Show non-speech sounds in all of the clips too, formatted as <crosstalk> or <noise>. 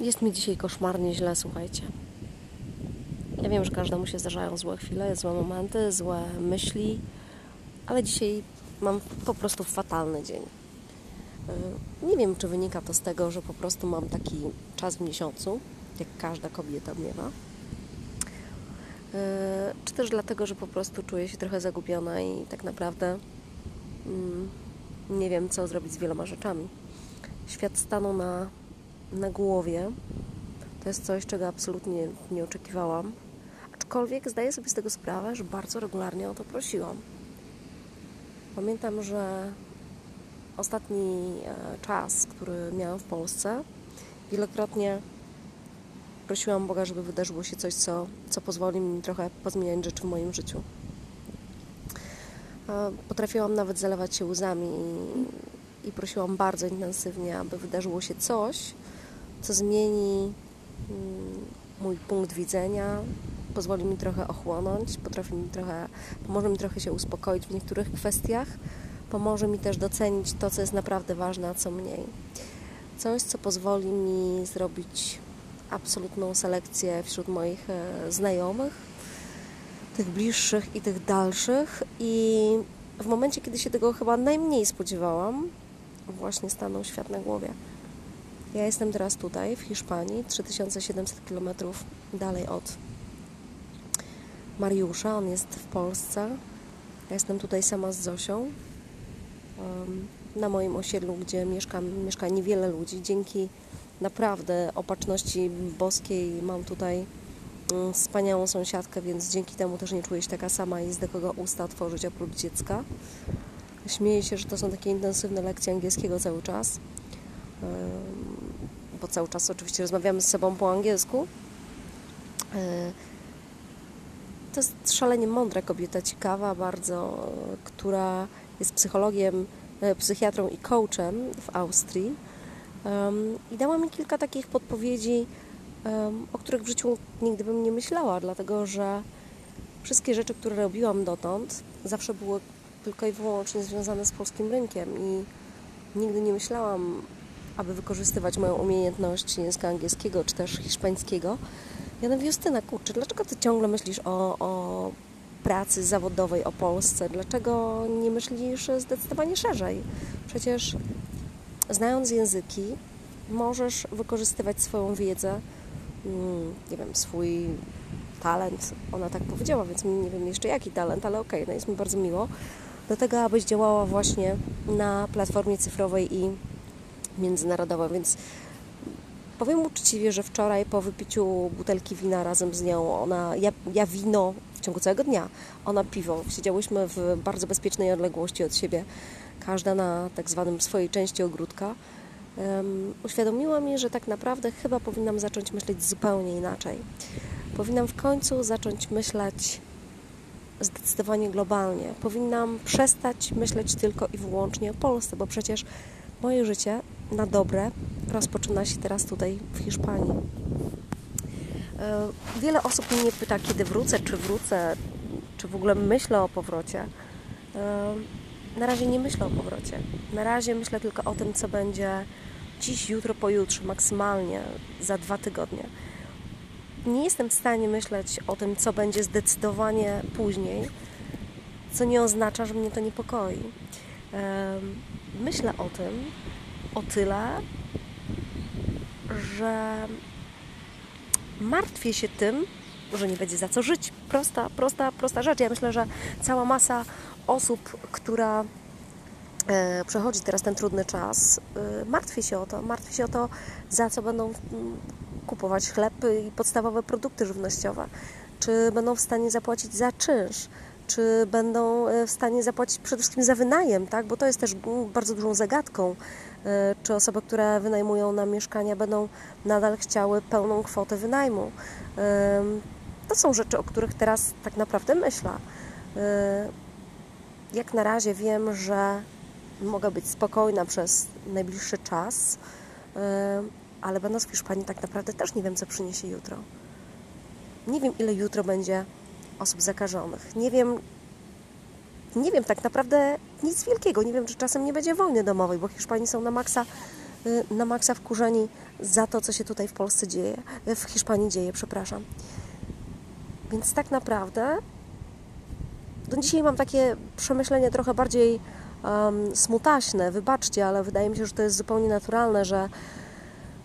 Jest mi dzisiaj koszmarnie źle, słuchajcie. Ja wiem, że każdemu się zdarzają złe chwile, złe momenty, złe myśli, ale dzisiaj mam po prostu fatalny dzień. Y, nie wiem, czy wynika to z tego, że po prostu mam taki czas w miesiącu, jak każda kobieta miewa, y, czy też dlatego, że po prostu czuję się trochę zagubiona i tak naprawdę mm, nie wiem, co zrobić z wieloma rzeczami. Świat stanął na na głowie. To jest coś, czego absolutnie nie oczekiwałam. Aczkolwiek zdaję sobie z tego sprawę, że bardzo regularnie o to prosiłam. Pamiętam, że ostatni e, czas, który miałam w Polsce, wielokrotnie prosiłam Boga, żeby wydarzyło się coś, co, co pozwoli mi trochę pozmieniać rzeczy w moim życiu. E, potrafiłam nawet zalewać się łzami i, i prosiłam bardzo intensywnie, aby wydarzyło się coś, co zmieni mm, mój punkt widzenia, pozwoli mi trochę ochłonąć, potrafi mi trochę, pomoże mi trochę się uspokoić w niektórych kwestiach, pomoże mi też docenić to, co jest naprawdę ważne, a co mniej. Coś, co pozwoli mi zrobić absolutną selekcję wśród moich e, znajomych, tych bliższych i tych dalszych i w momencie, kiedy się tego chyba najmniej spodziewałam, właśnie stanął świat na głowie. Ja jestem teraz tutaj, w Hiszpanii, 3700 km dalej od Mariusza. On jest w Polsce. Ja jestem tutaj sama z Zosią. Na moim osiedlu, gdzie mieszka, mieszka niewiele ludzi. Dzięki naprawdę opatrzności boskiej mam tutaj mm, wspaniałą sąsiadkę, więc dzięki temu też nie czuję się taka sama i jest do kogo usta otworzyć oprócz dziecka. Śmieję się, że to są takie intensywne lekcje angielskiego cały czas bo cały czas oczywiście rozmawiamy z sobą po angielsku. E, to jest szalenie mądra kobieta, ciekawa bardzo, która jest psychologiem, e, psychiatrą i coachem w Austrii. I dała mi kilka takich podpowiedzi, o których w życiu nigdy bym nie myślała, dlatego że wszystkie rzeczy, które robiłam dotąd, zawsze były tylko i wyłącznie związane z polskim rynkiem i nigdy nie myślałam aby wykorzystywać moją umiejętność języka angielskiego czy też hiszpańskiego. Ja mówię, Justyna, kurczę, dlaczego ty ciągle myślisz o, o pracy zawodowej, o Polsce? Dlaczego nie myślisz zdecydowanie szerzej? Przecież znając języki, możesz wykorzystywać swoją wiedzę, mm, nie wiem, swój talent. Ona tak powiedziała, więc nie wiem jeszcze jaki talent, ale okej, okay, no jest mi bardzo miło. Do tego, abyś działała właśnie na platformie cyfrowej i międzynarodowa, więc powiem uczciwie, że wczoraj po wypiciu butelki wina razem z nią, ona, ja, ja wino w ciągu całego dnia, ona piwo. Siedziałyśmy w bardzo bezpiecznej odległości od siebie, każda na tak zwanym swojej części ogródka. Um, uświadomiła mi, że tak naprawdę chyba powinnam zacząć myśleć zupełnie inaczej. Powinnam w końcu zacząć myśleć zdecydowanie globalnie. Powinnam przestać myśleć tylko i wyłącznie o Polsce, bo przecież moje życie na dobre rozpoczyna się teraz tutaj w Hiszpanii. E, wiele osób mnie pyta, kiedy wrócę, czy wrócę, czy w ogóle myślę o powrocie. E, na razie nie myślę o powrocie. Na razie myślę tylko o tym, co będzie dziś, jutro, pojutrze, maksymalnie za dwa tygodnie. Nie jestem w stanie myśleć o tym, co będzie zdecydowanie później, co nie oznacza, że mnie to niepokoi. E, myślę o tym, o tyle, że martwię się tym, że nie będzie za co żyć. Prosta, prosta, prosta rzecz. Ja myślę, że cała masa osób, która e, przechodzi teraz ten trudny czas, e, martwi się o to. Martwi się o to, za co będą mm, kupować chleb i podstawowe produkty żywnościowe. Czy będą w stanie zapłacić za czynsz czy będą e, w stanie zapłacić przede wszystkim za wynajem, tak? bo to jest też bardzo dużą zagadką, e, czy osoby, które wynajmują nam mieszkania, będą nadal chciały pełną kwotę wynajmu. To są rzeczy, o których teraz tak naprawdę myślę. E, jak na razie wiem, że mogę być spokojna przez najbliższy czas, ale będąc w Hiszpanii, tak naprawdę też nie wiem, co przyniesie jutro. Nie wiem, ile jutro będzie osób zakażonych. Nie wiem, nie wiem tak naprawdę nic wielkiego. Nie wiem, czy czasem nie będzie wojny domowej, bo Hiszpanie są na maksa, y, na maksa wkurzeni za to, co się tutaj w Polsce dzieje, w Hiszpanii dzieje, przepraszam. Więc tak naprawdę no dzisiaj mam takie przemyślenie trochę bardziej um, smutaśne, wybaczcie, ale wydaje mi się, że to jest zupełnie naturalne, że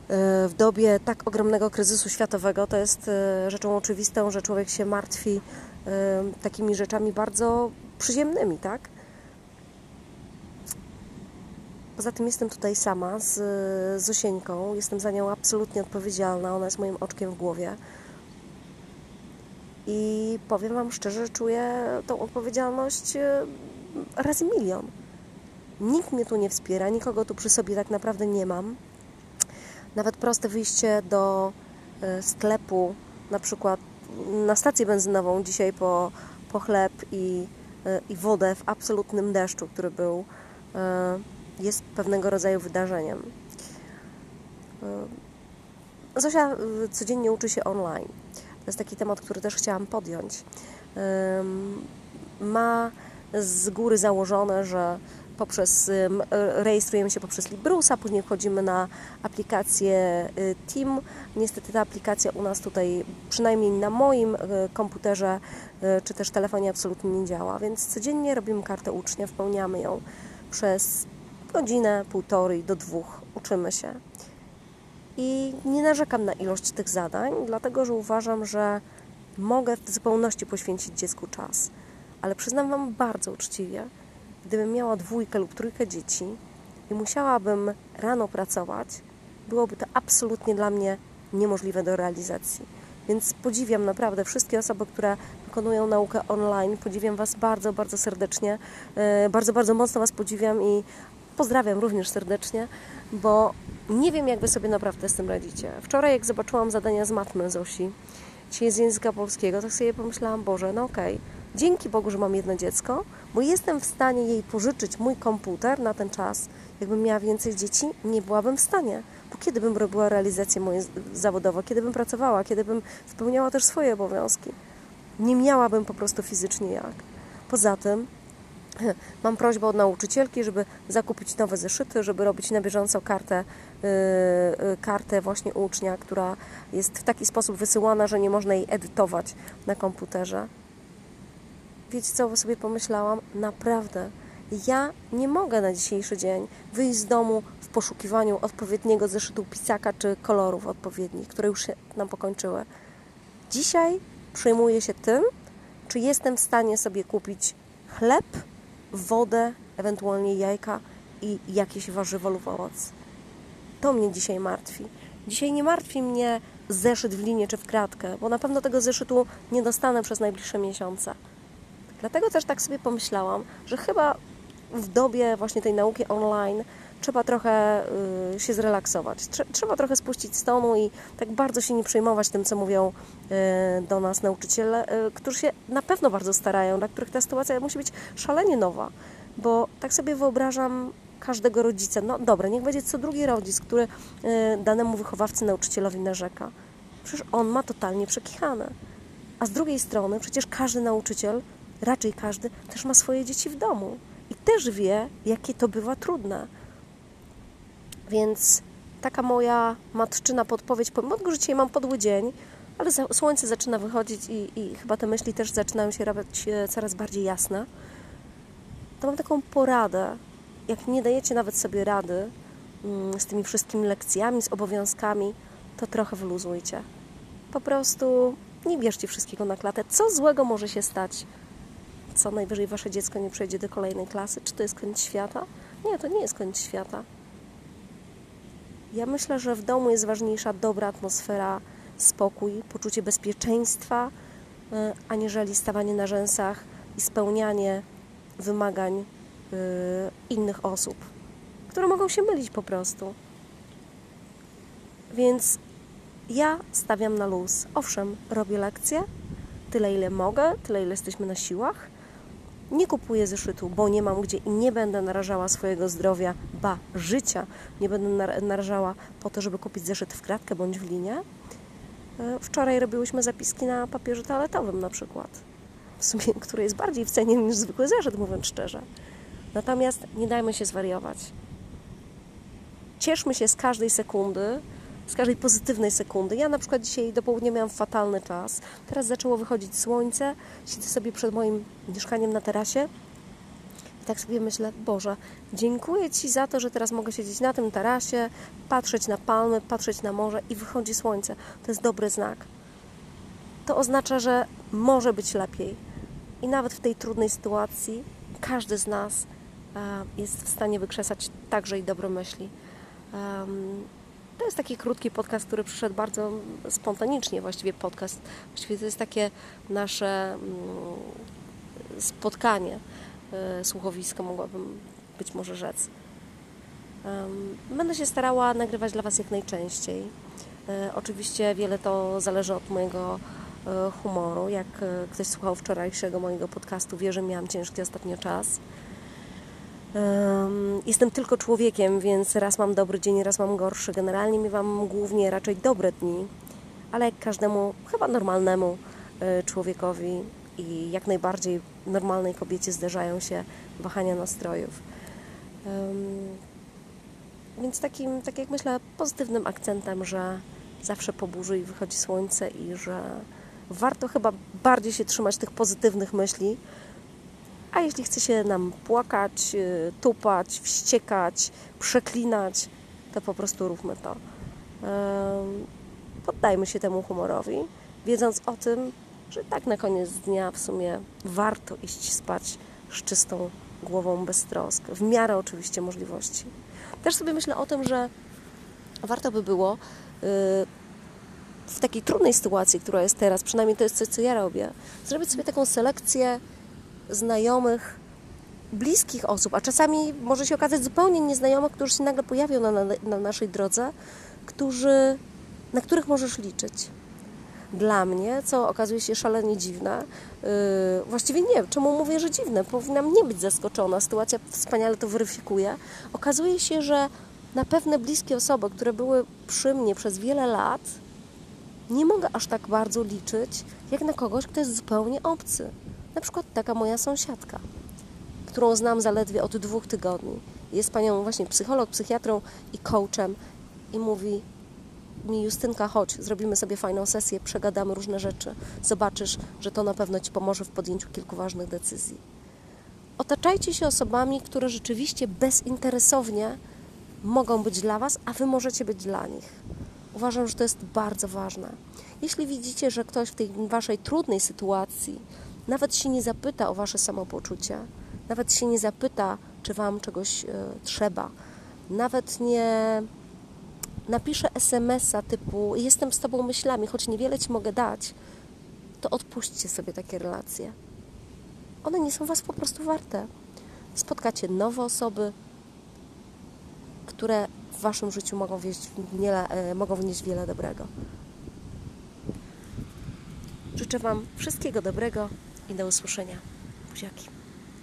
w dobie tak ogromnego kryzysu światowego to jest e, rzeczą oczywistą, że człowiek się martwi e, takimi rzeczami bardzo przyziemnymi, tak? Poza tym jestem tutaj sama z Zosieńką, jestem za nią absolutnie odpowiedzialna, ona jest moim oczkiem w głowie. I powiem Wam szczerze, czuję tą odpowiedzialność razy milion. Nikt mnie tu nie wspiera, nikogo tu przy sobie tak naprawdę nie mam. Nawet proste wyjście do e, sklepu, na przykład na stację benzynową dzisiaj po, po chleb i, e, i wodę w absolutnym deszczu, który był, e, jest pewnego rodzaju wydarzeniem. Zosia codziennie uczy się online. To jest taki temat, który też chciałam podjąć. Ma z góry założone, że poprzez, rejestrujemy się poprzez Librusa, później wchodzimy na aplikację y, Team. Niestety ta aplikacja u nas tutaj, przynajmniej na moim y, komputerze y, czy też telefonie absolutnie nie działa, więc codziennie robimy kartę ucznia, wpełniamy ją przez godzinę, półtorej do dwóch, uczymy się. I nie narzekam na ilość tych zadań, dlatego że uważam, że mogę w zupełności poświęcić dziecku czas. Ale przyznam Wam bardzo uczciwie, gdybym miała dwójkę lub trójkę dzieci i musiałabym rano pracować, byłoby to absolutnie dla mnie niemożliwe do realizacji. Więc podziwiam naprawdę wszystkie osoby, które wykonują naukę online. Podziwiam Was bardzo, bardzo serdecznie. E, bardzo, bardzo mocno Was podziwiam i pozdrawiam również serdecznie, bo nie wiem, jak Wy sobie naprawdę z tym radzicie. Wczoraj, jak zobaczyłam zadania z matmy Zosi, dzisiaj z języka polskiego, tak sobie pomyślałam, Boże, no okej, okay Dzięki Bogu, że mam jedno dziecko, bo jestem w stanie jej pożyczyć mój komputer na ten czas. Jakbym miała więcej dzieci, nie byłabym w stanie. Bo kiedy bym robiła realizację moje zawodowo, kiedy bym pracowała, kiedy bym spełniała też swoje obowiązki. Nie miałabym po prostu fizycznie jak. Poza tym <laughs> mam prośbę od nauczycielki, żeby zakupić nowe zeszyty, żeby robić na bieżąco kartę, yy, yy, kartę właśnie ucznia, która jest w taki sposób wysyłana, że nie można jej edytować na komputerze wiecie co sobie pomyślałam? Naprawdę, ja nie mogę na dzisiejszy dzień wyjść z domu w poszukiwaniu odpowiedniego zeszytu pisaka czy kolorów odpowiednich, które już się nam pokończyły. Dzisiaj przejmuję się tym, czy jestem w stanie sobie kupić chleb, wodę, ewentualnie jajka i jakieś warzywo lub owoc. To mnie dzisiaj martwi. Dzisiaj nie martwi mnie zeszyt w linię czy w kratkę, bo na pewno tego zeszytu nie dostanę przez najbliższe miesiące. Dlatego też tak sobie pomyślałam, że chyba w dobie właśnie tej nauki online trzeba trochę y, się zrelaksować. Trzeba trochę spuścić z tonu i tak bardzo się nie przejmować tym, co mówią y, do nas nauczyciele, y, którzy się na pewno bardzo starają, dla których ta sytuacja musi być szalenie nowa. Bo tak sobie wyobrażam każdego rodzica. No dobra, niech będzie co drugi rodzic, który danemu wychowawcy, nauczycielowi narzeka. Przecież on ma totalnie przekichane. A z drugiej strony przecież każdy nauczyciel raczej każdy też ma swoje dzieci w domu i też wie, jakie to bywa trudne. Więc taka moja matczyna podpowiedź, pomimo tego, że dzisiaj mam podły dzień, ale słońce zaczyna wychodzić i, i chyba te myśli też zaczynają się robić e, coraz bardziej jasne, to mam taką poradę. Jak nie dajecie nawet sobie rady mm, z tymi wszystkimi lekcjami, z obowiązkami, to trochę wyluzujcie. Po prostu nie bierzcie wszystkiego na klatę. Co złego może się stać? Co najwyżej wasze dziecko nie przejdzie do kolejnej klasy? Czy to jest koniec świata? Nie, to nie jest koniec świata. Ja myślę, że w domu jest ważniejsza dobra atmosfera, spokój, poczucie bezpieczeństwa, y, aniżeli stawanie na rzęsach i spełnianie wymagań y, innych osób, które mogą się mylić po prostu. Więc ja stawiam na luz. Owszem, robię lekcje, tyle ile mogę, tyle ile jesteśmy na siłach, nie kupuję zeszytu, bo nie mam gdzie i nie będę narażała swojego zdrowia, ba, życia, nie będę narażała po to, żeby kupić zeszyt w kratkę bądź w linię. E, wczoraj robiłyśmy zapiski na papierze toaletowym na przykład, w sumie, <laughs> który jest bardziej w cenie niż zwykły zeszyt, mówiąc szczerze. Natomiast nie dajmy się zwariować. Cieszmy się z każdej sekundy, z każdej pozytywnej sekundy. Ja na przykład dzisiaj do południa miałam fatalny czas. Teraz zaczęło wychodzić słońce. Siedzę sobie przed moim mieszkaniem na tarasie. I tak sobie myślę, Boże, dziękuję Ci za to, że teraz mogę siedzieć na tym tarasie, patrzeć na palmy, patrzeć na morze i wychodzi słońce. To jest dobry znak. To oznacza, że może być lepiej. I nawet w tej trudnej sytuacji każdy z nas e, jest w stanie wykrzesać także i dobre myśli. To jest taki krótki podcast, który przyszedł bardzo spontanicznie, właściwie podcast. Właściwie to jest takie nasze mm, spotkanie, e, słuchowisko, mogłabym być może rzec. Będę się starała nagrywać dla Was jak najczęściej. E, Oczywiście wiele to zależy od mojego e, humoru. Jak e, ktoś słuchał wczorajszego mojego podcastu, wie, że miałam ciężki ostatnio czas. Em, Jestem tylko człowiekiem, więc raz mam dobry dzień, raz mam gorszy. Generalnie miewam głównie raczej dobre dni, ale jak każdemu chyba normalnemu e, człowiekowi i jak najbardziej normalnej kobiecie zdarzają się wahania nastrojów. Więc takim, tak jak myślę, pozytywnym akcentem, że zawsze po burzy i wychodzi słońce i że warto chyba bardziej się trzymać tych pozytywnych myśli, a jeśli chce się nam płakać, y, tupać, wściekać, przeklinać, to po prostu róbmy to. Poddajmy się temu humorowi, wiedząc o tym, że tak na koniec dnia w sumie warto iść spać z czystą głową, bez trosk, w miarę oczywiście możliwości. Też sobie myślę o tym, że warto by było y, w takiej trudnej sytuacji, która jest teraz, przynajmniej to jest coś, co ja robię, zrobić sobie taką selekcję znajomych, bliskich osób, a czasami może się okazać zupełnie nieznajomych, którzy się nagle pojawią na, na, na naszej drodze, którzy, na których możesz liczyć. Dla mnie, co okazuje się szalenie dziwne, yy, właściwie nie, czemu mówię, że dziwne, powinnam nie być zaskoczona, sytuacja wspaniale to weryfikuje. Okazuje się, że na pewne bliskie osoby, które były przy mnie przez wiele lat, nie mogę aż tak bardzo liczyć, jak na kogoś, kto jest zupełnie obcy. Na przykład taka moja sąsiadka, którą znam zaledwie od dwóch tygodni. Jest panią właśnie psycholog, psychiatrą i coachem i mówi mi Justynka, chodź, zrobimy sobie fajną sesję, przegadamy różne rzeczy. Zobaczysz, że to na pewno Ci pomoże w podjęciu kilku ważnych decyzji. Otaczajcie się osobami, które rzeczywiście bezinteresownie mogą być dla Was, a Wy możecie być dla nich. Uważam, że to jest bardzo ważne. Jeśli widzicie, że ktoś w tej Waszej trudnej sytuacji nawet się nie zapyta o Wasze samopoczucie, nawet się nie zapyta, czy Wam czegoś e, trzeba, nawet nie napisze SMS-a typu jestem z Tobą myślami, choć niewiele Ci mogę dać, to odpuśćcie sobie takie relacje. One nie są Was po prostu warte. Spotkacie nowe osoby, które w Waszym życiu mogą, wieść wiele, e, mogą wnieść wiele dobrego. Życzę Wam wszystkiego dobrego i do usłyszenia. Buziaki.